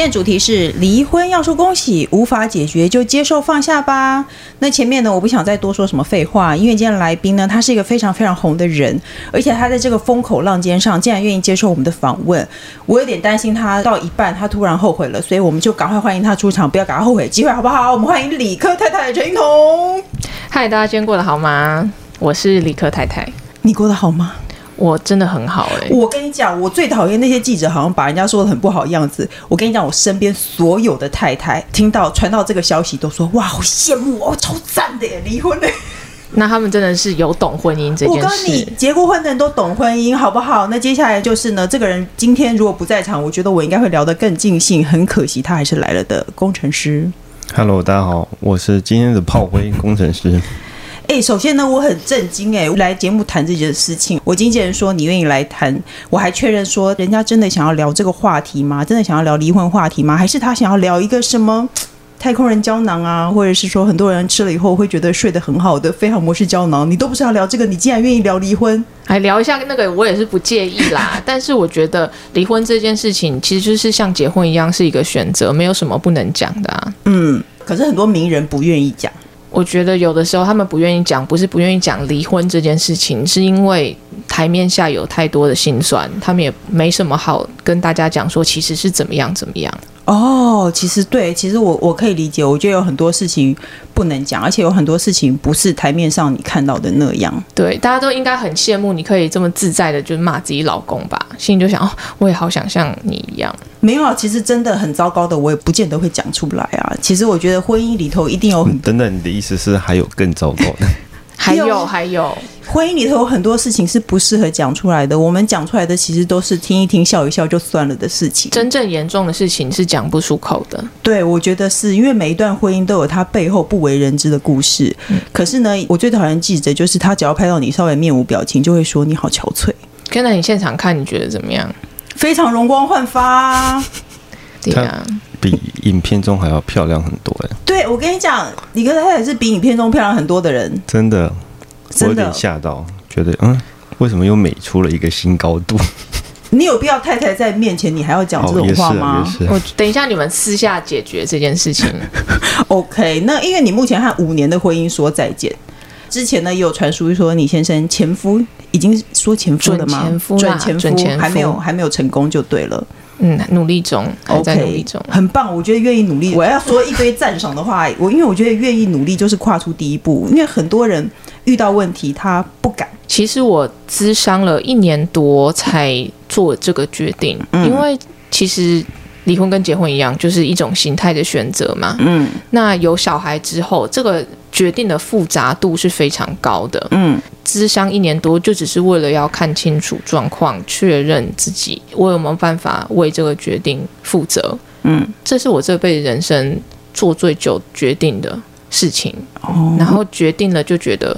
今天主题是离婚要说恭喜，无法解决就接受放下吧。那前面呢，我不想再多说什么废话，因为今天的来宾呢，他是一个非常非常红的人，而且他在这个风口浪尖上，竟然愿意接受我们的访问，我有点担心他到一半他突然后悔了，所以我们就赶快欢迎他出场，不要给他后悔机会，好不好？我们欢迎理科太太陈英彤。嗨，大家今天过得好吗？我是理科太太，你过得好吗？我真的很好哎、欸！我跟你讲，我最讨厌那些记者，好像把人家说的很不好的样子。我跟你讲，我身边所有的太太听到传到这个消息，都说哇，好羡慕哦，超赞的耶，离婚嘞！那他们真的是有懂婚姻这件事。我跟你结过婚的人都懂婚姻，好不好？那接下来就是呢，这个人今天如果不在场，我觉得我应该会聊得更尽兴。很可惜，他还是来了的工程师。Hello，大家好，我是今天的炮灰工程师。哎、欸，首先呢，我很震惊哎，来节目谈这件事情，我经纪人说你愿意来谈，我还确认说人家真的想要聊这个话题吗？真的想要聊离婚话题吗？还是他想要聊一个什么太空人胶囊啊，或者是说很多人吃了以后会觉得睡得很好的飞航模式胶囊？你都不是要聊这个，你竟然愿意聊离婚？还聊一下那个，我也是不介意啦。但是我觉得离婚这件事情其实就是像结婚一样是一个选择，没有什么不能讲的啊。嗯，可是很多名人不愿意讲。我觉得有的时候他们不愿意讲，不是不愿意讲离婚这件事情，是因为台面下有太多的心酸，他们也没什么好跟大家讲说其实是怎么样怎么样。哦，其实对，其实我我可以理解，我觉得有很多事情不能讲，而且有很多事情不是台面上你看到的那样。对，大家都应该很羡慕你可以这么自在的就是骂自己老公吧，心里就想哦，我也好想像你一样。没有啊，其实真的很糟糕的，我也不见得会讲出来啊。其实我觉得婚姻里头一定有很……等等，你的意思是还有更糟糕的？还有还有，婚姻里头有很多事情是不适合讲出来的。我们讲出来的其实都是听一听、笑一笑就算了的事情。真正严重的事情是讲不出口的。对，我觉得是因为每一段婚姻都有它背后不为人知的故事。嗯、可是呢，我最讨厌记者就是他只要拍到你稍微面无表情，就会说你好憔悴。跟在你现场看，你觉得怎么样？非常容光焕发。对啊，比影片中还要漂亮很多哎！对，我跟你讲，理科太太是比影片中漂亮很多的人，真的，我有点吓到，觉得嗯，为什么又美出了一个新高度？你有必要太太在面前，你还要讲这种话吗？哦、我等一下你们私下解决这件事情。OK，那因为你目前和五年的婚姻说再见，之前呢也有传出说你先生前夫已经说前夫了吗？准前夫，准前夫，准前夫还没有还没有成功就对了。嗯，努力中，还在努力中，okay, 很棒。我觉得愿意努力，我要说一堆赞赏的话。我因为我觉得愿意努力就是跨出第一步，因为很多人遇到问题他不敢。其实我咨商了一年多才做这个决定，嗯、因为其实离婚跟结婚一样，就是一种形态的选择嘛。嗯，那有小孩之后，这个。决定的复杂度是非常高的。嗯，咨商一年多就只是为了要看清楚状况，确认自己我有没有办法为这个决定负责。嗯，这是我这辈子人生做最久决定的事情。哦，然后决定了就觉得，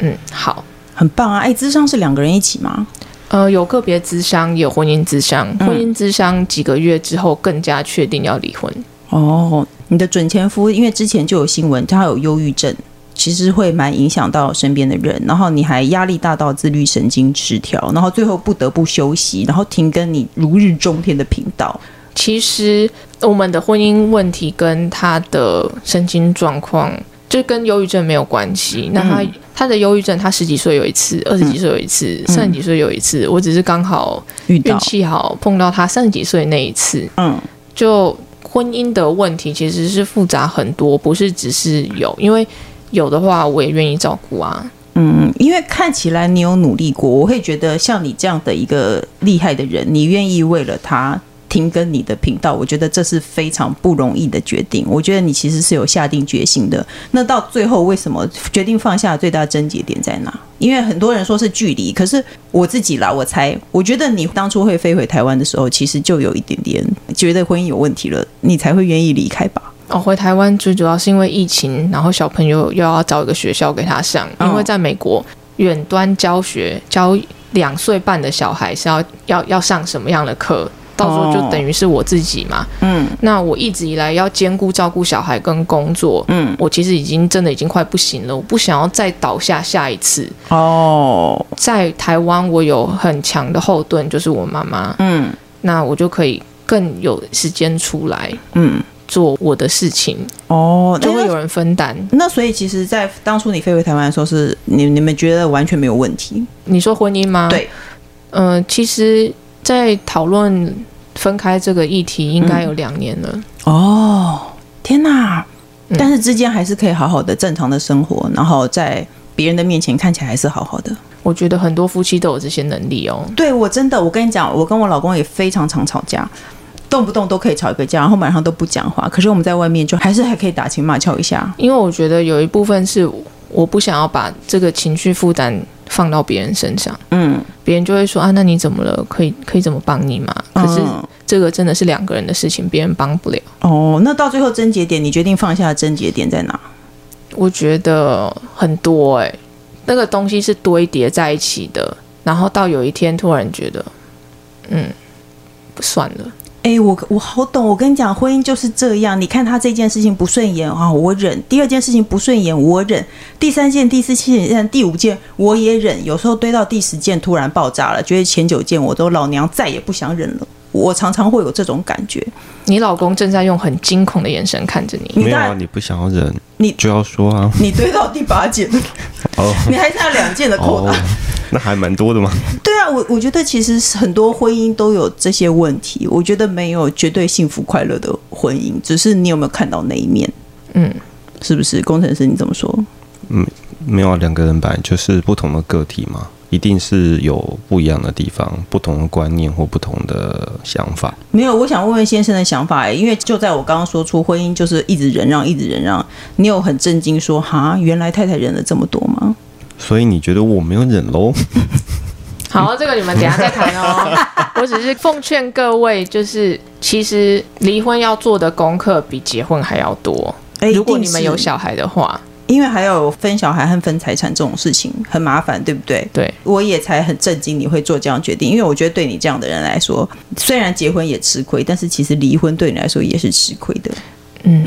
嗯，好，很棒啊！哎，咨商是两个人一起吗？呃，有个别咨商，也有婚姻咨商。婚姻咨商几个月之后更加确定要离婚。哦。你的准前夫，因为之前就有新闻，他有忧郁症，其实会蛮影响到身边的人。然后你还压力大到自律神经失调，然后最后不得不休息，然后停更你如日中天的频道。其实我们的婚姻问题跟他的神经状况，就跟忧郁症没有关系。那他、嗯、他的忧郁症，他十几岁有一次，二十几岁有一次，嗯、三十几岁有一次。我只是刚好运气好碰到他三十几岁那一次。嗯，就。婚姻的问题其实是复杂很多，不是只是有，因为有的话我也愿意照顾啊。嗯，因为看起来你有努力过，我会觉得像你这样的一个厉害的人，你愿意为了他。停更你的频道，我觉得这是非常不容易的决定。我觉得你其实是有下定决心的。那到最后为什么决定放下？最大的症结点在哪？因为很多人说是距离，可是我自己啦，我猜，我觉得你当初会飞回台湾的时候，其实就有一点点觉得婚姻有问题了，你才会愿意离开吧？哦，回台湾最主要是因为疫情，然后小朋友又要找一个学校给他上，因为在美国远端教学教两岁半的小孩是要要要上什么样的课？到时候就等于是我自己嘛。嗯，那我一直以来要兼顾照顾小孩跟工作，嗯，我其实已经真的已经快不行了，我不想要再倒下下一次。哦，在台湾我有很强的后盾，就是我妈妈，嗯，那我就可以更有时间出来，嗯。做我的事情哦，就会有人分担。那所以其实，在当初你飞回台湾的时候，是你你们觉得完全没有问题？你说婚姻吗？对，嗯、呃，其实，在讨论分开这个议题，应该有两年了。嗯、哦，天哪！嗯、但是之间还是可以好好的正常的生活，然后在别人的面前看起来还是好好的。我觉得很多夫妻都有这些能力哦。对，我真的，我跟你讲，我跟我老公也非常常吵架。动不动都可以吵一个架，然后晚上都不讲话。可是我们在外面就还是还可以打情骂俏一下。因为我觉得有一部分是我不想要把这个情绪负担放到别人身上。嗯，别人就会说啊，那你怎么了？可以可以怎么帮你吗？可是这个真的是两个人的事情，别人帮不了。哦，那到最后症结点，你决定放下的症结点在哪？我觉得很多哎、欸，那个东西是堆叠在一起的，然后到有一天突然觉得，嗯，不算了。哎、欸，我我好懂。我跟你讲，婚姻就是这样。你看他这件事情不顺眼啊，我忍；第二件事情不顺眼，我忍；第三件、第四件、第五件，我也忍。有时候堆到第十件，突然爆炸了，觉得前九件我都老娘再也不想忍了。我常常会有这种感觉。你老公正在用很惊恐的眼神看着你。没有啊，你不想要忍，你就要说啊。你堆到第八件，哦，你还差两件的扣打。那还蛮多的嘛。对啊，我我觉得其实很多婚姻都有这些问题。我觉得没有绝对幸福快乐的婚姻，只是你有没有看到那一面？嗯，是不是？工程师，你怎么说？嗯，没有啊，两个人本来就是不同的个体嘛，一定是有不一样的地方，不同的观念或不同的想法。没有，我想问问先生的想法。因为就在我刚刚说出婚姻就是一直忍让，一直忍让，你有很震惊说哈，原来太太忍了这么多吗？所以你觉得我没有忍喽？好，这个你们等下再谈哦。我只是奉劝各位，就是其实离婚要做的功课比结婚还要多。欸，如果你们有小孩的话，因为还有分小孩和分财产这种事情很麻烦，对不对？对，我也才很震惊你会做这样决定，因为我觉得对你这样的人来说，虽然结婚也吃亏，但是其实离婚对你来说也是吃亏的。嗯。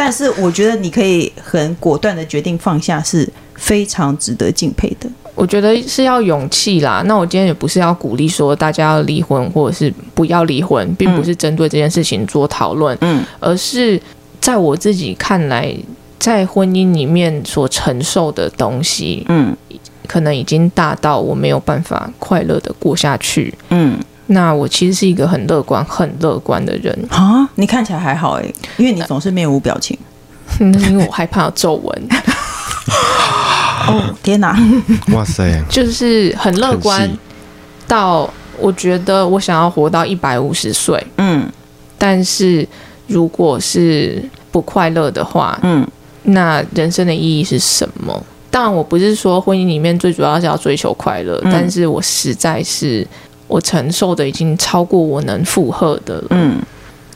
但是我觉得你可以很果断的决定放下，是非常值得敬佩的。我觉得是要勇气啦。那我今天也不是要鼓励说大家要离婚或者是不要离婚，并不是针对这件事情做讨论，嗯，而是在我自己看来，在婚姻里面所承受的东西，嗯，可能已经大到我没有办法快乐的过下去，嗯。那我其实是一个很乐观、很乐观的人啊！你看起来还好哎，因为你总是面无表情。那因为我害怕皱纹。哦天哪！哇塞！就是很乐观到我觉得我想要活到一百五十岁。嗯，但是如果是不快乐的话，嗯，那人生的意义是什么？当然，我不是说婚姻里面最主要是要追求快乐，嗯，但是我实在是。我承受的已经超过我能负荷的了。嗯，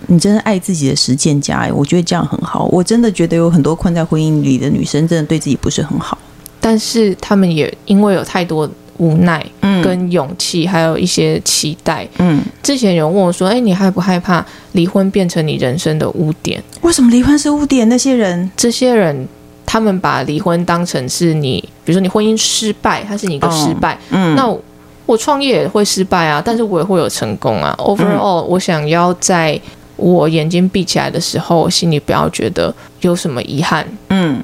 你真的爱自己的实践家哎，我觉得这样很好。我真的觉得有很多困在婚姻里的女生，真的对自己不是很好。但是她们也因为有太多无奈、跟勇气，还有一些期待。嗯，之前有人问我说：“哎，你害不害怕离婚变成你人生的污点？”为什么离婚是污点？那些人，这些人，他们把离婚当成是你，比如说你婚姻失败，它是你一个失败。嗯，那。我创业也会失败啊，但是我也会有成功啊。Overall，、嗯、我想要在我眼睛闭起来的时候，心里不要觉得有什么遗憾。嗯，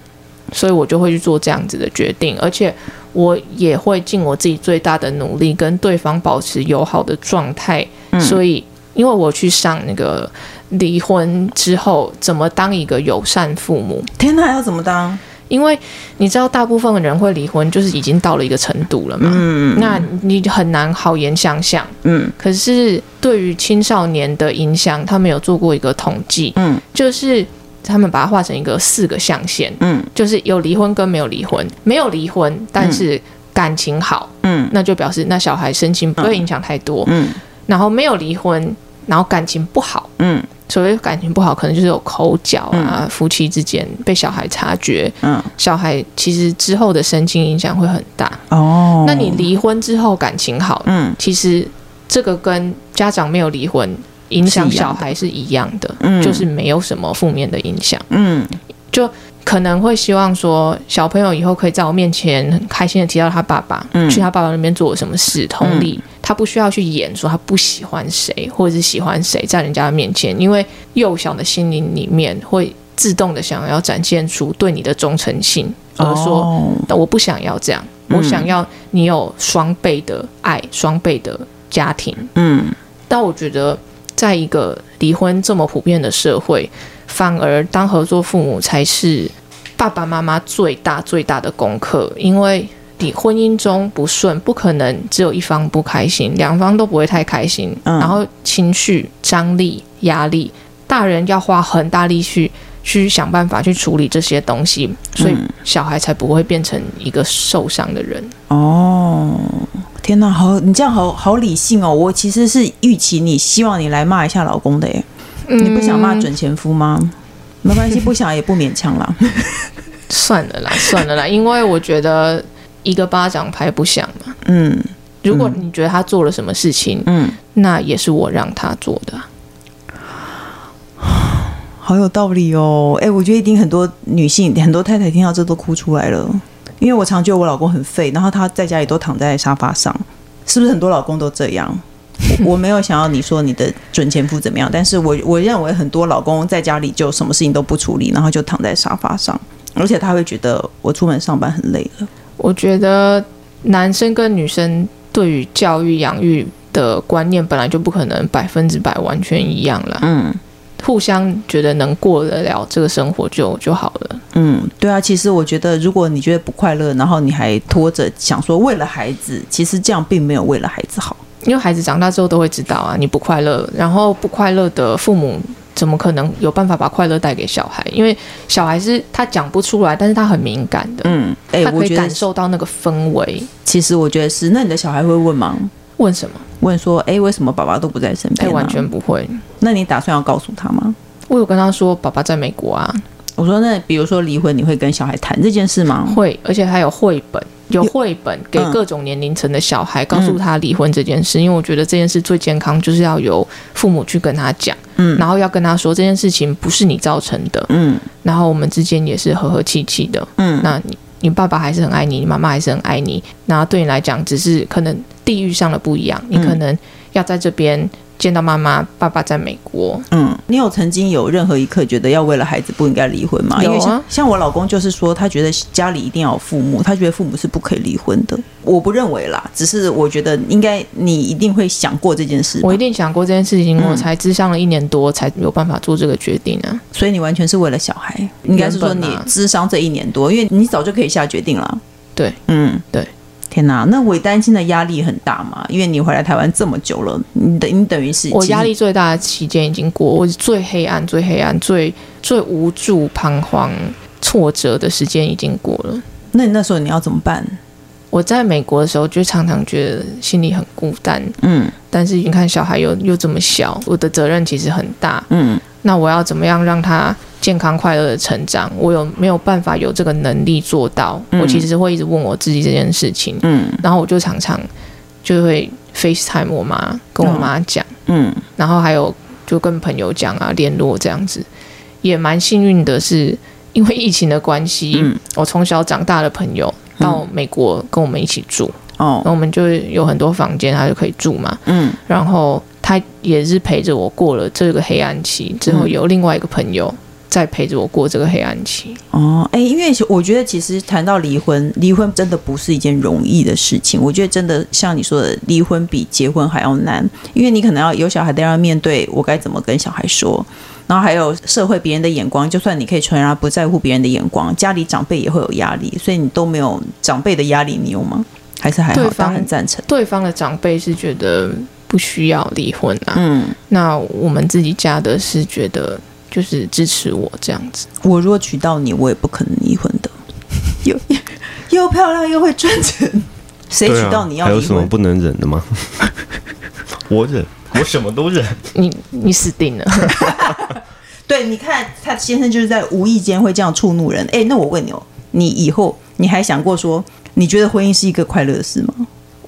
所以我就会去做这样子的决定，而且我也会尽我自己最大的努力跟对方保持友好的状态。嗯、所以，因为我去上那个离婚之后怎么当一个友善父母，天哪，要怎么当？因为你知道，大部分的人会离婚，就是已经到了一个程度了嘛。嗯，那你很难好言相向。嗯，可是对于青少年的影响，他们有做过一个统计。嗯，就是他们把它画成一个四个象限。嗯，就是有离婚跟没有离婚，没有离婚但是感情好。嗯，那就表示那小孩身心不会影响太多。嗯，然后没有离婚，然后感情不好。嗯。所谓感情不好，可能就是有口角啊，嗯、夫妻之间被小孩察觉，嗯，小孩其实之后的身心影响会很大。哦，那你离婚之后感情好，嗯，其实这个跟家长没有离婚影响小孩是一样的，嗯，就是没有什么负面的影响，嗯，就可能会希望说小朋友以后可以在我面前很开心的提到他爸爸，嗯，去他爸爸那边做了什么事，同理，嗯，他不需要去演说他不喜欢谁或者是喜欢谁在人家的面前，因为幼小的心灵里面会自动的想要展现出对你的忠诚性，而说但，我不想要这样，我想要你有双倍的爱，双倍的家庭，嗯，但我觉得。在一个离婚这么普遍的社会，反而当合作父母才是爸爸妈妈最大最大的功课。因为你婚姻中不顺，不可能只有一方不开心，两方都不会太开心。然后情绪张力、压力，大人要花很大力气去想办法去处理这些东西，所以小孩才不会变成一个受伤的人。哦。天哪，好，你这样好好理性哦。我其实是预期你希望你来骂一下老公的耶。嗯、你不想骂准前夫吗？没关系，不想也不勉强啦。算了啦，算了啦，因为我觉得一个巴掌拍不响嘛。嗯，如果你觉得他做了什么事情，嗯，那也是我让他做的。好有道理哦。哎，我觉得一定很多女性、很多太太听到这都哭出来了。因为我常觉得我老公很废，然后他在家里都躺在沙发上，是不是很多老公都这样？我，我没有想要你说你的准前夫怎么样，但是我我认为很多老公在家里就什么事情都不处理，然后就躺在沙发上，而且他会觉得我出门上班很累了。我觉得男生跟女生对于教育养育的观念本来就不可能百分之百完全一样了。嗯。互相觉得能过得了这个生活就就好了。嗯，对啊，其实我觉得，如果你觉得不快乐，然后你还拖着想说为了孩子，其实这样并没有为了孩子好。因为孩子长大之后都会知道啊，你不快乐，然后不快乐的父母怎么可能有办法把快乐带给小孩？因为小孩是他讲不出来，但是他很敏感的。嗯，哎，他可以感受到那个氛围。其实我觉得是，那你的小孩会问吗？问什么？问说，哎，为什么爸爸都不在身边？哎，完全不会。那你打算要告诉他吗？我有跟他说，爸爸在美国啊。我说，那比如说离婚，你会跟小孩谈这件事吗？会，而且还有绘本，有绘本给各种年龄层的小孩，告诉他离婚这件事。因为我觉得这件事最健康，就是要由父母去跟他讲，嗯，然后要跟他说这件事情不是你造成的，嗯，然后我们之间也是和和气气的，嗯，那你你爸爸还是很爱你，你妈妈还是很爱你，那对你来讲，只是可能。地域上的不一样，你可能要在这边见到妈妈，爸爸在美国。嗯，你有曾经有任何一刻觉得要为了孩子不应该离婚吗？因为像，像我老公就是说，他觉得家里一定要有父母，他觉得父母是不可以离婚的。我不认为啦，只是我觉得应该你一定会想过这件事。我一定想过这件事情，我才智商了一年多，才有办法做这个决定啊。所以你完全是为了小孩，应该是说你智商这一年多，因为你早就可以下决定了。对，嗯，对。天哪，那伪单亲的压力很大嘛？因为你回来台湾这么久了，你等你等于是我压力最大的期间已经过，我最黑暗、最黑暗、最最无助、彷徨、挫折的时间已经过了。那你那时候你要怎么办？我在美国的时候就常常觉得心里很孤单，嗯，但是你看小孩又又这么小，我的责任其实很大，嗯，那我要怎么样让他健康快乐的成长？我有没有办法有这个能力做到？嗯，我其实会一直问我自己这件事情，嗯，然后我就常常就会 FaceTime 我妈，跟我妈讲，嗯，然后还有就跟朋友讲啊，联络这样子，也蛮幸运的是，因为疫情的关系，嗯，我从小长大的朋友。到美国跟我们一起住哦，那我们就有很多房间，他就可以住嘛。嗯，然后他也是陪着我过了这个黑暗期，之后有另外一个朋友再陪着我过这个黑暗期。哦，哎，因为我觉得其实谈到离婚，离婚真的不是一件容易的事情。我觉得真的像你说的，离婚比结婚还要难，因为你可能要有小孩，都要面对我该怎么跟小孩说。然后还有社会别人的眼光，就算你可以承认不在乎别人的眼光，家里长辈也会有压力，所以你都没有长辈的压力，你有吗？还是还好？对方很赞成。对方的长辈是觉得不需要离婚啊，嗯，那我们自己家的是觉得就是支持我这样子。我如果娶到你，我也不可能离婚的。又又漂亮又会赚钱，谁娶到你要有什么不能忍的吗？我忍。我什么都忍，你你死定了。对，你看他先生就是在无意间会这样触怒人。哎，那我问你哦，你以后你还想过说，你觉得婚姻是一个快乐的事吗？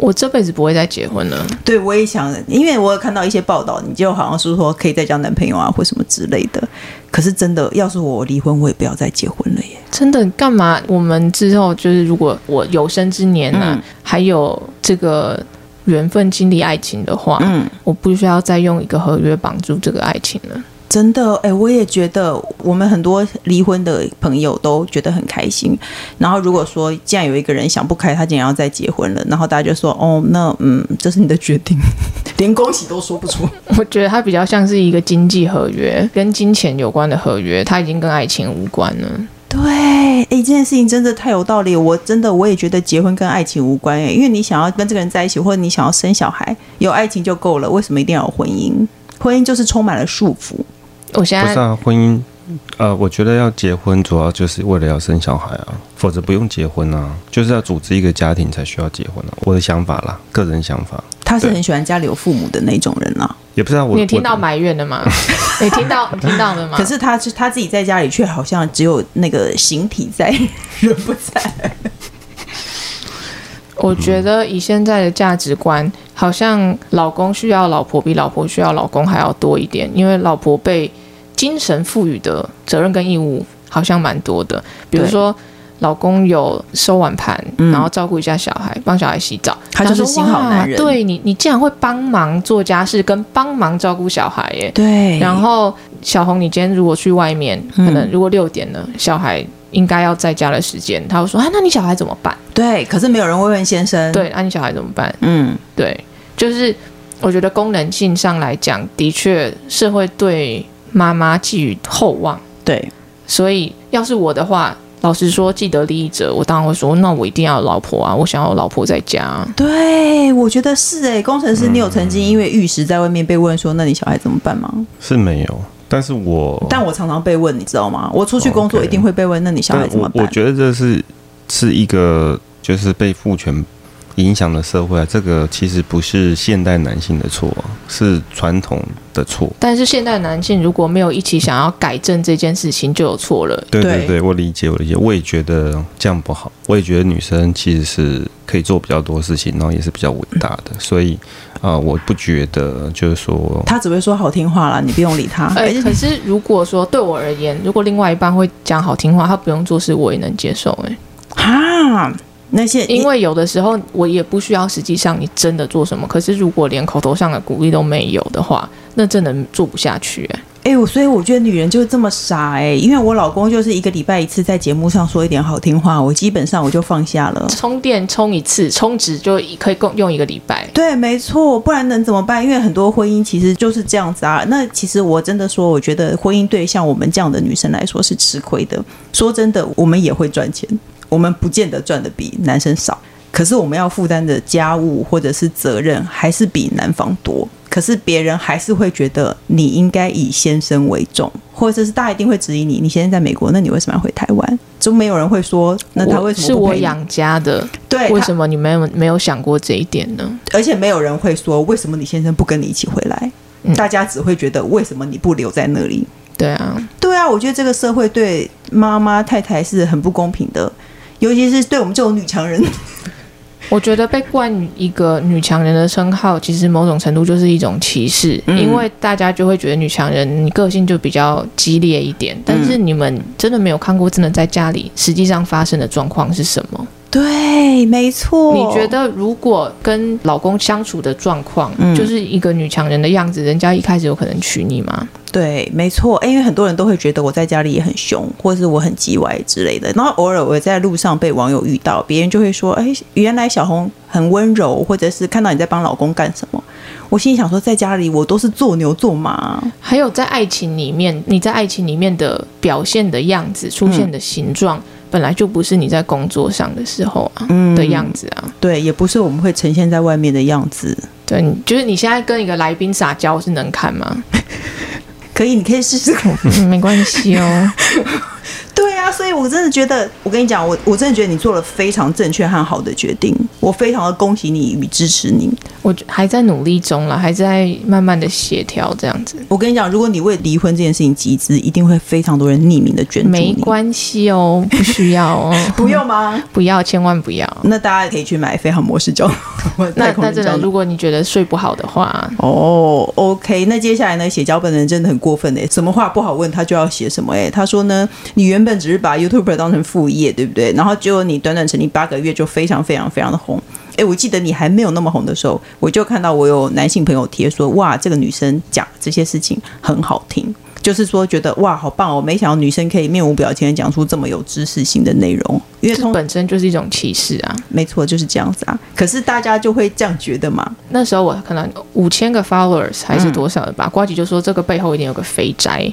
我这辈子不会再结婚了。对，我也想，因为我有看到一些报道，你就好像是说可以再交男朋友啊，或什么之类的。可是真的，要是我离婚，我也不要再结婚了耶。真的，干嘛？我们之后就是，如果我有生之年呢、啊嗯，还有这个缘分经历爱情的话，嗯，我不需要再用一个合约绑住这个爱情了。真的，哎、欸，我也觉得，我们很多离婚的朋友都觉得很开心。然后如果说，既然有一个人想不开，他竟然要再结婚了，然后大家就说，哦，那嗯，这是你的决定，连恭喜都说不出。我觉得他比较像是一个经济合约，跟金钱有关的合约，他已经跟爱情无关了。对，哎、欸，这件事情真的太有道理。我真的，我也觉得结婚跟爱情无关，哎，因为你想要跟这个人在一起，或者你想要生小孩，有爱情就够了，为什么一定要有婚姻？婚姻就是充满了束缚。我现在不是啊，婚姻，呃，我觉得要结婚主要就是为了要生小孩啊，否则不用结婚啊，就是要组织一个家庭才需要结婚啊。我的想法啦，个人想法。他是很喜欢家里有父母的那种人啊，也不知道我。你听到埋怨的吗？你听到你听到了吗？可是他是他自己在家里却好像只有那个形体在，人不在。我觉得以现在的价值观，好像老公需要老婆比老婆需要老公还要多一点，因为老婆被精神赋予的责任跟义务好像蛮多的。比如说，老公有收碗盘，然后照顾一下小孩，帮小孩洗澡，他就是心好男人。对你，你竟然会帮忙做家事跟帮忙照顾小孩耶？对。然后小红，你今天如果去外面，可能如果六点了，小孩。应该要在家的时间，他会说：“啊，那你小孩怎么办？”对，可是没有人会问先生。对，那、啊、你小孩怎么办？嗯，对，就是我觉得功能性上来讲，的确是会对妈妈寄予厚望。对，所以要是我的话，老实说，既得利益者，我当然会说：“那我一定要有老婆啊，我想要老婆在家。”对，我觉得是哎、欸，工程师，你有曾经因为玉石在外面被问说：“那你小孩怎么办吗？”是没有。但是我，但我常常被问，你知道吗？我出去工作一定会被问，那你小孩怎么办？我，我觉得这是是一个就是被父权影响了社会啊，这个其实不是现代男性的错，是传统的错。但是现代男性如果没有一起想要改正这件事情，就有错了。对对对，我理解，我理解，我也觉得这样不好。我也觉得女生其实是可以做比较多事情，然后也是比较伟大的，所以。啊、呃，我不觉得，就是说，他只会说好听话啦，你不用理他。哎、欸，可是如果说对我而言，如果另外一半会讲好听话，他不用做事，我也能接受、欸。哎，哈，那些因为有的时候我也不需要，实际上你真的做什么。可是如果连口头上的鼓励都没有的话，那真的做不下去、欸。哎、欸，我所以我觉得女人就是这么傻哎、欸，因为我老公就是一个礼拜一次在节目上说一点好听话，我基本上我就放下了。充电充一次，充值就可以共用一个礼拜。对，没错，不然能怎么办？因为很多婚姻其实就是这样子啊。那其实我真的说，我觉得婚姻对像我们这样的女生来说是吃亏的。说真的，我们也会赚钱，我们不见得赚的比男生少，可是我们要负担的家务或者是责任还是比男方多。可是别人还是会觉得你应该以先生为重，或者是大家一定会质疑你。你现在在美国，那你为什么要回台湾？就没有人会说，那他为什么是我养家的？对，为什么你没有没有想过这一点呢？而且没有人会说，为什么你先生不跟你一起回来？嗯，大家只会觉得为什么你不留在那里？对啊，对啊，我觉得这个社会对妈妈太太是很不公平的，尤其是对我们这种女强人。我觉得被冠一个女强人的称号，其实某种程度就是一种歧视，嗯，因为大家就会觉得女强人你个性就比较激烈一点。但是你们真的没有看过真的在家里实际上发生的状况是什么？对，没错。你觉得如果跟老公相处的状况，就是一个女强人的样子，人家一开始有可能娶你吗？对，没错，因为很多人都会觉得我在家里也很凶，或是我很叽歪之类的。然后偶尔我在路上被网友遇到，别人就会说：“哎，原来小红很温柔，或者是看到你在帮老公干什么。”我心里想说，在家里我都是做牛做马。还有在爱情里面，你在爱情里面的表现的样子、出现的形状，嗯、本来就不是你在工作上的时候啊、嗯、的样子啊。对，也不是我们会呈现在外面的样子。对，就是你现在跟一个来宾撒娇是能看吗？可以，你可以试试看。嗯，没关系哦。所以我真的觉得，我跟你讲，我我真的觉得你做了非常正确和好的决定，我非常的恭喜你与支持你。我还在努力中了，还在慢慢的协调这样子。我跟你讲，如果你为离婚这件事情集资，一定会非常多人匿名的捐助你。没关系哦，不需要哦，不用吗？不要，千万不要。那大家可以去买飞航模式胶囊。那 那真的，如果你觉得睡不好的话，哦，OK。那接下来呢？写脚本的人真的很过分哎，什么话不好问他就要写什么哎。他说呢，你原本只是把 YouTuber 当成副业，对不对？然后结果你短短成立八个月就非常非常非常的红。哎，我记得你还没有那么红的时候，我就看到我有男性朋友贴说，哇，这个女生讲这些事情很好听。就是说，觉得哇，好棒哦！没想到女生可以面无表情的讲出这么有知识性的内容，因为这本身就是一种歧视啊。没错，就是这样子啊。可是大家就会这样觉得嘛。那时候我可能五千个 followers 还是多少的吧，瓜吉就说这个背后一定有个肥宅，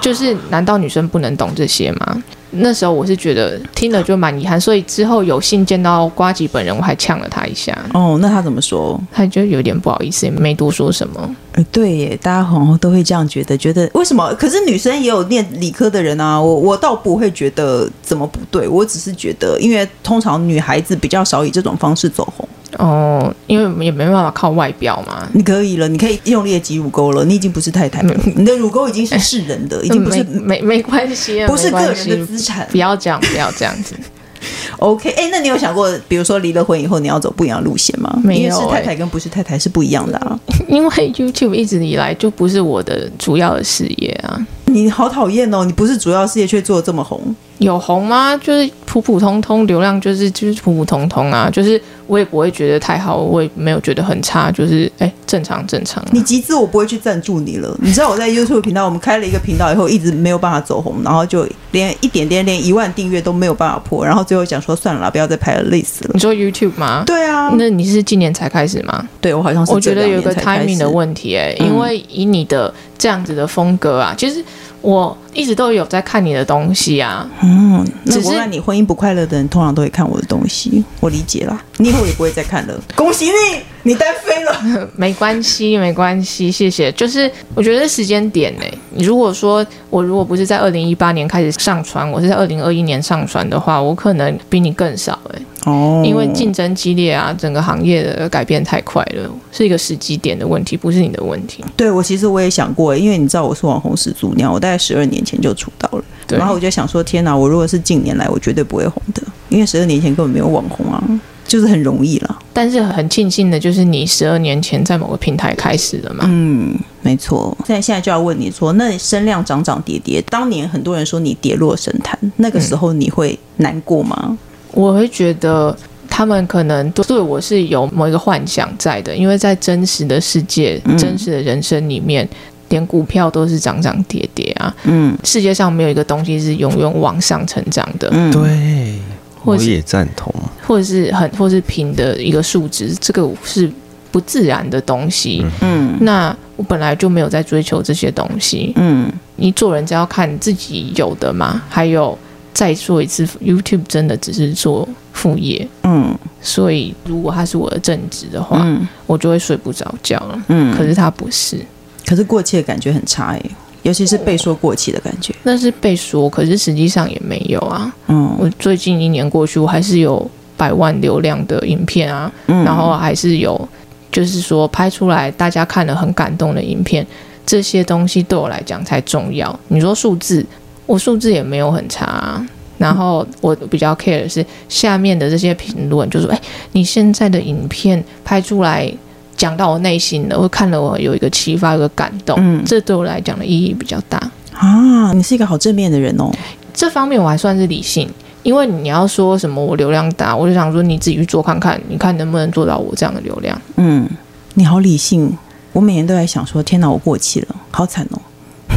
就是难道女生不能懂这些吗？那时候我是觉得听了就蛮遗憾，所以之后有幸见到瓜吉本人，我还呛了他一下。哦，那他怎么说？他就有点不好意思，也没多说什么。哎，对耶，大家好像都会这样觉得，觉得为什么？可是女生也有念理科的人啊，我我倒不会觉得怎么不对，我只是觉得，因为通常女孩子比较少以这种方式走红。哦，因为也没办法靠外表嘛。你可以了，你可以用力的挤乳沟了，你已经不是太太你的乳沟已经是世人的，已经不是没没，没关系，不是个人的资产。不要这样，不要这样子。OK，哎，那你有想过，比如说离了婚以后，你要走不一样的路线吗？没有、欸，是太太跟不是太太是不一样的啊。因为 YouTube 一直以来就不是我的主要的事业啊。你好讨厌哦！你不是主要事业，却做得这么红。有红吗？就是普普通通，流量就是就是普普通通啊。就是我也不会觉得太好，我也没有觉得很差，就是哎，正常正常啊。你集资，我不会去赞助你了。你知道我在 YouTube 频道，我们开了一个频道以后，一直没有办法走红，然后就连一点点连一万订阅都没有办法破，然后最后讲说算了啦，不要再拍了，累死了。你说 YouTube 吗？对啊。那你是今年才开始吗？对，我好像是。我觉得有一个 timing 的问题哎、因为以你的这样子的风格啊，其实。我一直都有在看你的东西啊，嗯，只是让你婚姻不快乐的人通常都会看我的东西，我理解了，你以后也不会再看了，恭喜你，你单飞了，没关系，没关系，谢谢。就是我觉得时间点呢，你如果说我如果不是在二零一八年开始上传，我是在二零二一年上传的话，我可能比你更少哎。哦，因为竞争激烈啊，整个行业的改变太快了，是一个时机点的问题，不是你的问题。对，我其实我也想过，因为你知道我是网红始祖鸟，我大概十二年前就出道了，然后我就想说，天哪，我如果是近年来，我绝对不会红的，因为十二年前根本没有网红啊，就是很容易了。但是很庆幸的就是你十二年前在某个平台开始了嘛。嗯，没错。现在现在就要问你说，那声量涨涨跌跌，当年很多人说你跌落神坛，那个时候你会难过吗？嗯我会觉得他们可能对我是有某一个幻想在的，因为在真实的世界、嗯、真实的人生里面，连股票都是涨涨跌跌啊。嗯，世界上没有一个东西是永远往上成长的。嗯，对，我也赞同。或者是很，或是平的一个数值，这个是不自然的东西。嗯，那我本来就没有在追求这些东西。嗯，你做人只要看自己有的嘛，还有。再说一次，YouTube 真的只是做副业，嗯，所以如果他是我的正职的话，嗯，我就会睡不着觉了，嗯，可是他不是，可是过气的感觉很差哎，尤其是被说过气的感觉，那是被说，可是实际上也没有啊，嗯，我最近一年过去，我还是有百万流量的影片啊，嗯，然后还是有，就是说拍出来大家看了很感动的影片，这些东西对我来讲才重要。你说数字？我数字也没有很差啊，然后我比较 care 的是下面的这些评论，就说：“哎，你现在的影片拍出来讲到我内心的，我看了我有一个启发，有个感动，嗯，这对我来讲的意义比较大啊。”你是一个好正面的人哦，这方面我还算是理性，因为你要说什么我流量大，我就想说你自己去做看看，你看能不能做到我这样的流量。嗯，你好理性，我每年都在想说：“天哪，我过气了，好惨哦。”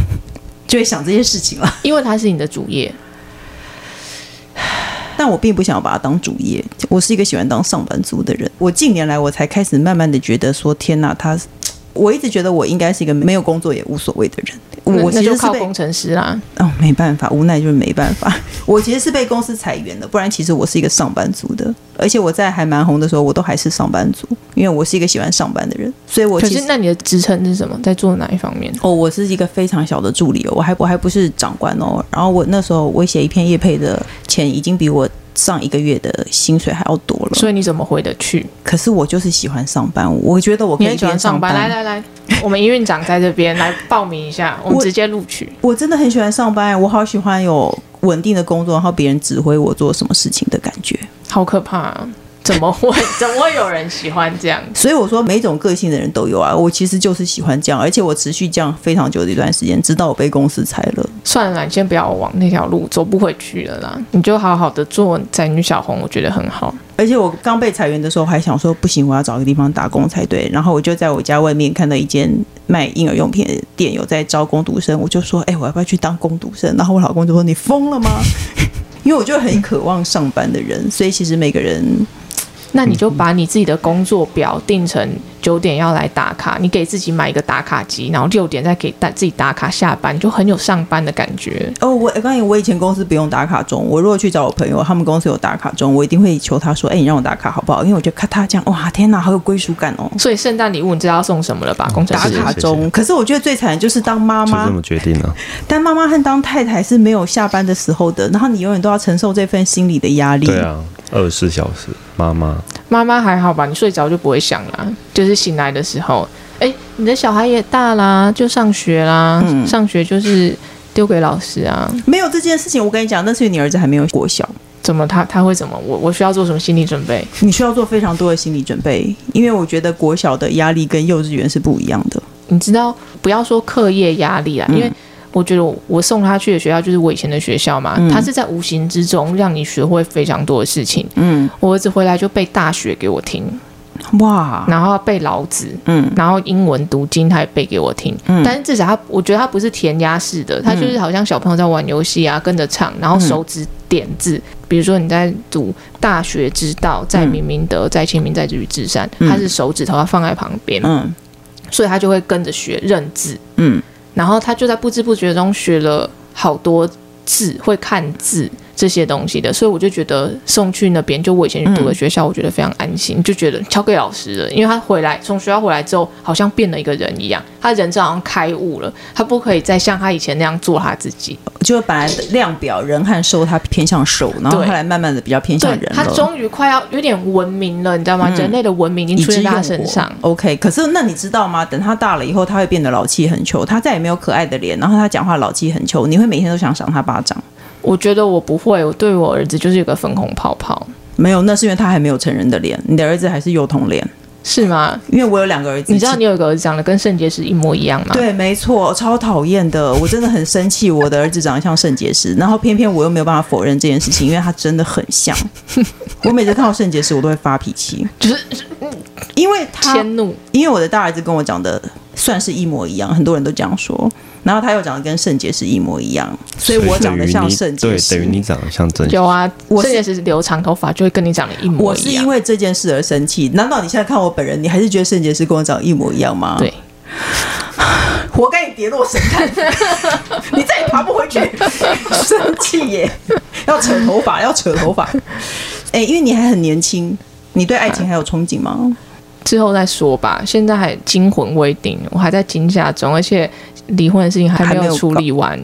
就会想这些事情了，因为它是你的主业，但我并不想要把它当主业。我是一个喜欢当上班族的人。我近年来我才开始慢慢的觉得说，天哪，他，我一直觉得我应该是一个没有工作也无所谓的人。我其实是工程师啦。哦，没办法，无奈就是没办法。我其实是被公司裁员的，不然其实我是一个上班族的，而且我在还蛮红的时候，我都还是上班族，因为我是一个喜欢上班的人，所以我其实。可是那你的职称是什么？在做哪一方面？哦，我是一个非常小的助理哦，我还我还不是长官哦。然后我那时候我写一篇业配的钱已经比我。上一个月的薪水还要多了，所以你怎么回得去？可是我就是喜欢上班，我觉得我可以喜欢上班。来来来，我们营运长在这边来报名一下，我们直接录取我。我真的很喜欢上班，我好喜欢有稳定的工作，然后别人指挥我做什么事情的感觉，好可怕啊。怎么会？怎么会有人喜欢这样？所以我说，每种个性的人都有啊。我其实就是喜欢这样，而且我持续这样非常久的一段时间，直到我被公司裁了。算了，你先不要往那条路走，不回去了啦。你就好好的做宅女小红，我觉得很好。而且我刚被裁员的时候，还想说不行，我要找个地方打工才对。然后我就在我家外面看到一间卖婴儿用品的店，有在招工读生，我就说，哎、欸，我要不要去当工读生？然后我老公就说，你疯了吗？因为我就很渴望上班的人，所以其实每个人。那你就把你自己的工作表定成九点要来打卡，你给自己买一个打卡机，然后六点再给打自己打卡下班，就很有上班的感觉。哦，我刚才我以前公司不用打卡钟，我如果去找我朋友，他们公司有打卡钟，我一定会求他说：“哎、欸，你让我打卡好不好？”因为我觉得看他这样，哇，天哪，好有归属感哦。所以圣诞礼物你知道要送什么了吧？工程师打卡钟。可是我觉得最惨的就是当妈妈，就这么决定了。当妈妈和当太太是没有下班的时候的，然后你永远都要承受这份心理的压力。对啊。二十四小时，妈妈，妈妈还好吧？你睡着就不会想了，就是醒来的时候，哎，你的小孩也大啦，就上学啦，嗯、上学就是丢给老师啊。没有这件事情，我跟你讲，那是你儿子还没有国小，怎么他他会怎么？我我需要做什么心理准备？你需要做非常多的心理准备，因为我觉得国小的压力跟幼稚园是不一样的。你知道，不要说课业压力啦，因为。我觉得我送他去的学校就是我以前的学校嘛，嗯、他是在无形之中让你学会非常多的事情。嗯，我儿子回来就背大学给我听，哇，然后背老子，嗯，然后英文读经他也背给我听。嗯，但是至少他，我觉得他不是填鸭式的，他就是好像小朋友在玩游戏啊，跟着唱，然后手指点字。嗯、比如说你在读“大学之道，在明明德，在清明，在止于至善”，他是手指头要放在旁边，嗯，所以他就会跟着学认字，嗯。然后他就在不知不觉中学了好多字，会看字。这些东西的，所以我就觉得送去那边，就我以前去读的学校，我觉得非常安心，就觉得交给老师了，因为他回来从学校回来之后，好像变了一个人一样，他人就好像开悟了，他不可以再像他以前那样做他自己，就本来量表人和兽，他偏向兽，然后后来慢慢的比较偏向人，他终于快要有点文明了，你知道吗？嗯、人类的文明已经出现在他身上。OK，可是那你知道吗？等他大了以后，他会变得老气横秋，他再也没有可爱的脸，然后他讲话老气横秋，你会每天都想赏他巴掌。我觉得我不会，我对我儿子就是有个粉红泡泡。没有，那是因为他还没有成人的脸。你的儿子还是幼童脸，是吗？因为我有两个儿子。你知道你有一个儿子长得跟圣结石一模一样吗？对，没错，超讨厌的。我真的很生气，我的儿子长得像圣结石，然后偏偏我又没有办法否认这件事情，因为他真的很像。我每次看到圣结石，我都会发脾气，就是因为他迁怒，因为我的大儿子跟我长得算是一模一样，很多人都这样说。然后他又长得跟圣结石一模一样，所以我长得像圣结石。对，等于你长得像圣。有啊，圣结石留长头发就会跟你长得一模一样。我是因为这件事而生气。难道你现在看我本人，你还是觉得圣结石跟我长得一模一样吗？对，活该你跌落神坛，你再也爬不回去。生气耶！要扯头发，要扯头发。哎，因为你还很年轻，你对爱情还有憧憬吗？啊，之后再说吧。现在还惊魂未定，我还在惊吓中，而且。离婚的事情还没有处理完，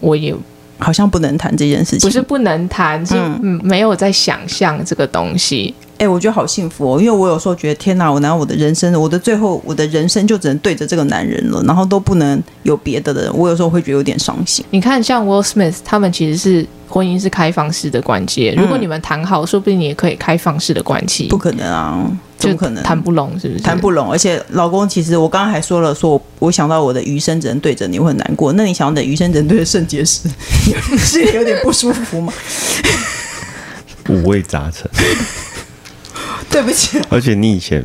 我也好像不能谈这件事情。不是不能谈，是没有在想象这个东西。哎、欸，我觉得好幸福哦，因为我有时候觉得天哪，我难道我的人生，我的最后，我的人生就只能对着这个男人了，然后都不能有别的的人。我有时候会觉得有点伤心。你看，像 Will Smith 他们其实是婚姻是开放式的关系，如果你们谈好，说不定你也可以开放式的关系。不可能啊。怎么可能谈不拢？是不是谈不拢？而且老公，其实我刚刚还说了，说我我想到我的余生只能对着你，我很难过。那你想的余生只能对着圣结石，是有点不舒服吗？五味杂陈。对不起。而且你以前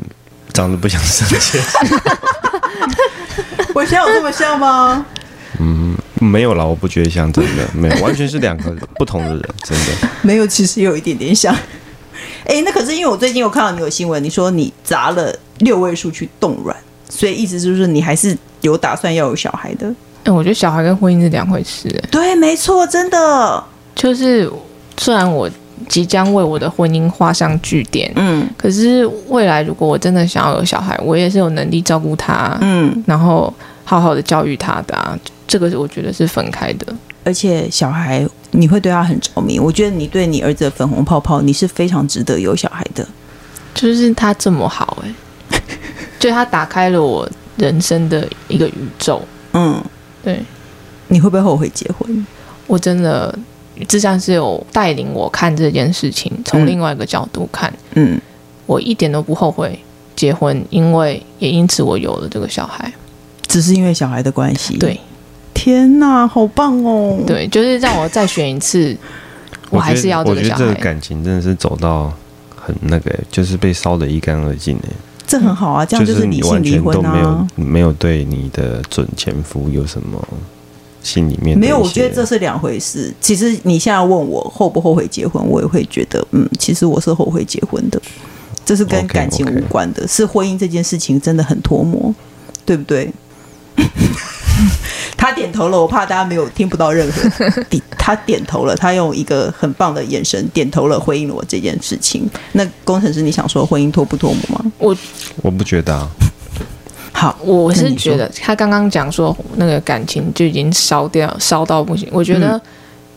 长得不像圣结石。我现在有这么像吗？嗯，没有啦，我不觉得像，真的没有，完全是两个不同的人，真的。没有，其实有一点点像。哎，那可是因为我最近有看到你有新闻，你说你砸了六位数去冻卵，所以意思就是你还是有打算要有小孩的。哎，我觉得小孩跟婚姻是两回事。对，没错，真的就是虽然我即将为我的婚姻画上句点，嗯，可是未来如果我真的想要有小孩，我也是有能力照顾他，嗯，然后好好的教育他的啊。这个我觉得是分开的。而且小孩你会对他很着迷，我觉得你对你儿子的粉红泡泡，你是非常值得有小孩的。就是他这么好，哎，就他打开了我人生的一个宇宙。嗯，对。你会不会后悔结婚？我真的，这像是有带领我看这件事情，从另外一个角度看。嗯，我一点都不后悔结婚，因为也因此我有了这个小孩。只是因为小孩的关系。对。天哪，好棒哦！对，就是让我再选一次，我还是要这个小孩。我觉得这个感情真的是走到很那个，就是被烧得一干二净哎。这很好啊，这样就是理性离婚啊。都没有没有对你的准前夫有什么心里面没有？我觉得这是两回事。其实你现在问我后不后悔结婚，我也会觉得，嗯，其实我是后悔结婚的。这是跟感情无关的，是婚姻这件事情真的很脱模，对不对？他点头了，我怕大家没有听不到任何。他点头了，他用一个很棒的眼神点头了，回应了我这件事情。那工程师，你想说婚姻脱不脱模吗？我我不觉得啊。好，我是觉得他刚刚讲说那个感情就已经烧掉，烧到不行。我觉得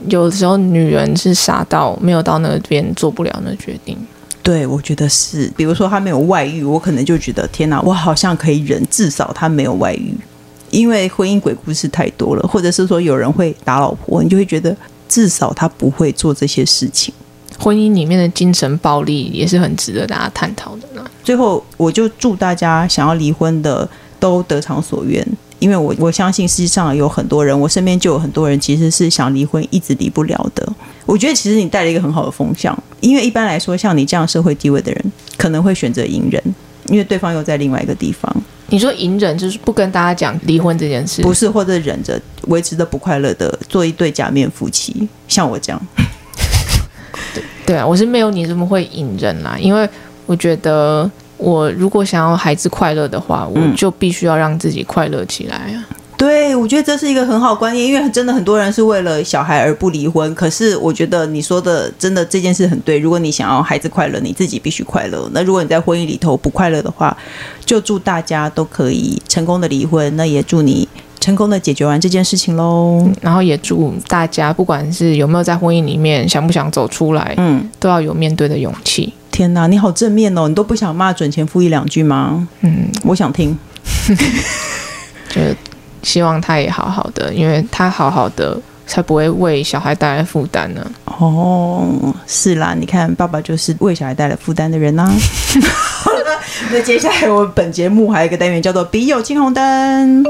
有的时候女人是傻到没有到那边做不了那决定。对，我觉得是。比如说他没有外遇，我可能就觉得天哪，我好像可以忍，至少他没有外遇。因为婚姻鬼故事太多了，或者是说有人会打老婆，你就会觉得至少他不会做这些事情。婚姻里面的精神暴力也是很值得大家探讨的呢。最后，我就祝大家想要离婚的都得偿所愿，因为我我相信世界上有很多人，我身边就有很多人其实是想离婚一直离不了的。我觉得其实你带了一个很好的风向，因为一般来说像你这样社会地位的人可能会选择隐忍，因为对方又在另外一个地方。你说隐忍就是不跟大家讲离婚这件事，不是，或者忍着维持着不快乐的做一对假面夫妻，像我这样。对对啊，我是没有你这么会隐忍啦，因为我觉得我如果想要孩子快乐的话，我就必须要让自己快乐起来啊。对，我觉得这是一个很好观念，因为真的很多人是为了小孩而不离婚。可是我觉得你说的真的这件事很对。如果你想要孩子快乐，你自己必须快乐。那如果你在婚姻里头不快乐的话，就祝大家都可以成功的离婚。那也祝你成功的解决完这件事情喽。然后也祝大家，不管是有没有在婚姻里面，想不想走出来，嗯，都要有面对的勇气。天哪，你好正面哦！你都不想骂准前夫一两句吗？嗯，我想听。就。希望他也好好的，因为他好好的才不会为小孩带来负担呢。哦，是啦，你看爸爸就是为小孩带来负担的人呐、啊。好了，那接下来我们本节目还有一个单元叫做“笔友青红灯”。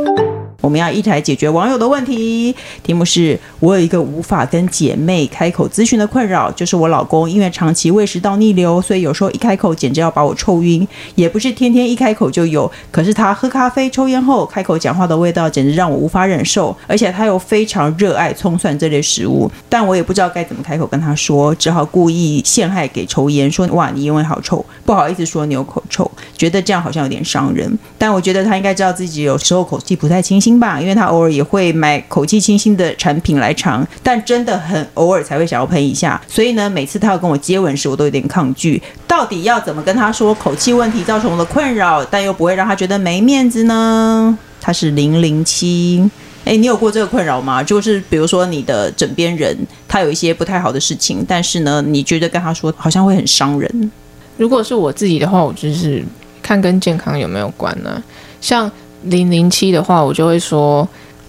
我们要一起来解决网友的问题，题目是我有一个无法跟姐妹开口咨询的困扰，就是我老公因为长期胃食道逆流，所以有时候一开口简直要把我臭晕，也不是天天一开口就有，可是他喝咖啡、抽烟后开口讲话的味道简直让我无法忍受，而且他又非常热爱葱蒜这类食物，但我也不知道该怎么开口跟他说，只好故意陷害给抽烟，说哇你因为好臭，不好意思说你有口臭，觉得这样好像有点伤人，但我觉得他应该知道自己有时候口气不太清新。吧，因为他偶尔也会买口气清新的产品来尝，但真的很偶尔才会想要喷一下。所以呢，每次他要跟我接吻时，我都有点抗拒。到底要怎么跟他说口气问题造成我的困扰，但又不会让他觉得没面子呢？他是零零七，诶，你有过这个困扰吗？就是比如说你的枕边人他有一些不太好的事情，但是呢，你觉得跟他说好像会很伤人。如果是我自己的话，我就是看跟健康有没有关呢？像。零零七的话，我就会说，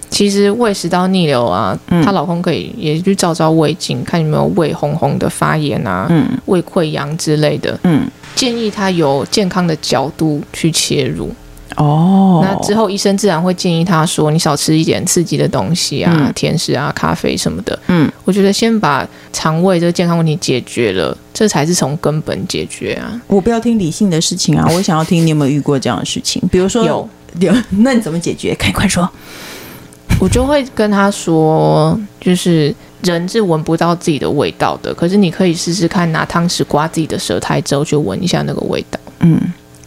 其实胃食道逆流啊，她、嗯、老公可以也去照照胃镜，看有没有胃红红的发炎啊，嗯、胃溃疡之类的。嗯，建议他由健康的角度去切入。哦，那之后医生自然会建议他说，你少吃一点刺激的东西啊，嗯、甜食啊，咖啡什么的。嗯，我觉得先把肠胃这个健康问题解决了，这才是从根本解决啊。我不要听理性的事情啊，我想要听你有没有遇过这样的事情，比如说有。有，那你怎么解决？赶快说。我就会跟他说，就是人是闻不到自己的味道的，可是你可以试试看，拿汤匙刮自己的舌苔之后去闻一下那个味道。嗯，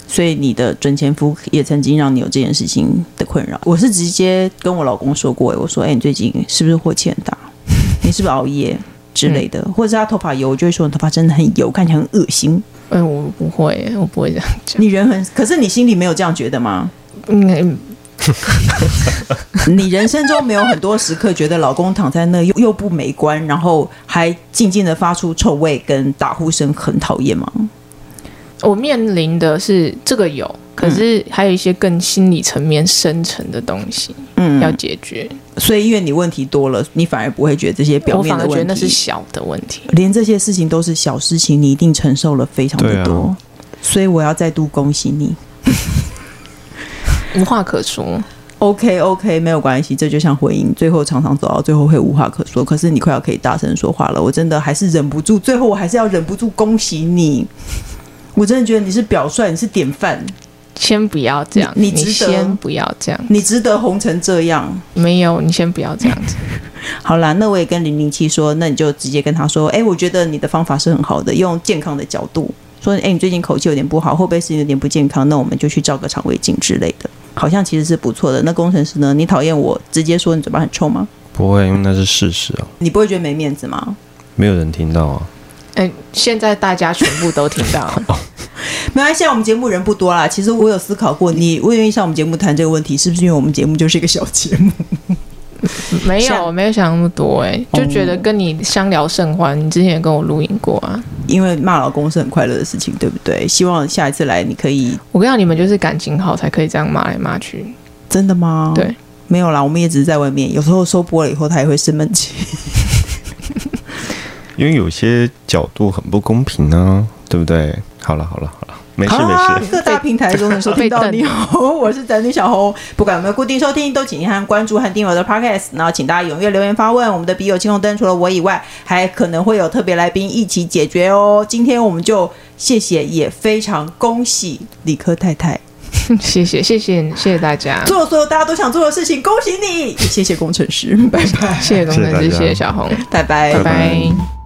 所以你的准前夫也曾经让你有这件事情的困扰。我是直接跟我老公说过，我说：“哎、欸，你最近是不是火气很大？你是不是熬夜之类的？嗯、或者是他头发油，我就会说你头发真的很油，看起来很恶心。”哎，我不会，我不会这样讲。你人很，可是你心里没有这样觉得吗？嗯。你人生中没有很多时刻觉得老公躺在那又又不美观，然后还静静的发出臭味跟打呼声，很讨厌吗？我面临的是这个有，可是还有一些更心理层面深层的东西，嗯，要解决。所以因为你问题多了，你反而不会觉得这些表面的问题，我反而觉得那是小的问题。连这些事情都是小事情，你一定承受了非常的多。啊、所以我要再度恭喜你。无话可说，OK OK，没有关系，这就像婚姻，最后常常走到最后会无话可说。可是你快要可以大声说话了，我真的还是忍不住，最后我还是要忍不住恭喜你。我真的觉得你是表率，你是典范。先不要这样，你，你值得，先不要这样，你值得红成这样。没有，你先不要这样子。好啦，那我也跟零零七说，那你就直接跟他说，哎，我觉得你的方法是很好的，用健康的角度说，哎，你最近口气有点不好，会不会是有点不健康？那我们就去照个肠胃镜之类的。好像其实是不错的。那工程师呢？你讨厌我直接说你嘴巴很臭吗？不会，因为那是事实啊。你不会觉得没面子吗？没有人听到啊。哎、欸，现在大家全部都听到了。没关系，我们节目人不多啦。其实我有思考过，你不愿意上我们节目谈这个问题，是不是因为我们节目就是一个小节目？没有，我没有想那么多、欸，哎，就觉得跟你相聊甚欢。你之前也跟我录音过啊，因为骂老公是很快乐的事情，对不对？希望下一次来你可以，我跟你讲，你们就是感情好才可以这样骂来骂去，真的吗？对，没有啦，我们也只是在外面，有时候收播了以后，他也会生闷气，因为有些角度很不公平呢、啊，对不对？好了，好了，好了。没事没事，各大平台都能收听到你好，我是宅女小红。不管有没有固定收听，都请您按关注和订阅我的 Podcast。然后请大家踊跃留言发问，我们的笔友青红灯除了我以外，还可能会有特别来宾一起解决哦。今天我们就谢谢，也非常恭喜理科太太。谢谢谢谢谢谢大家，做所有大家都想做的事情，恭喜你！谢谢工程师，拜拜。谢谢工程师，谢谢小红，拜拜拜拜。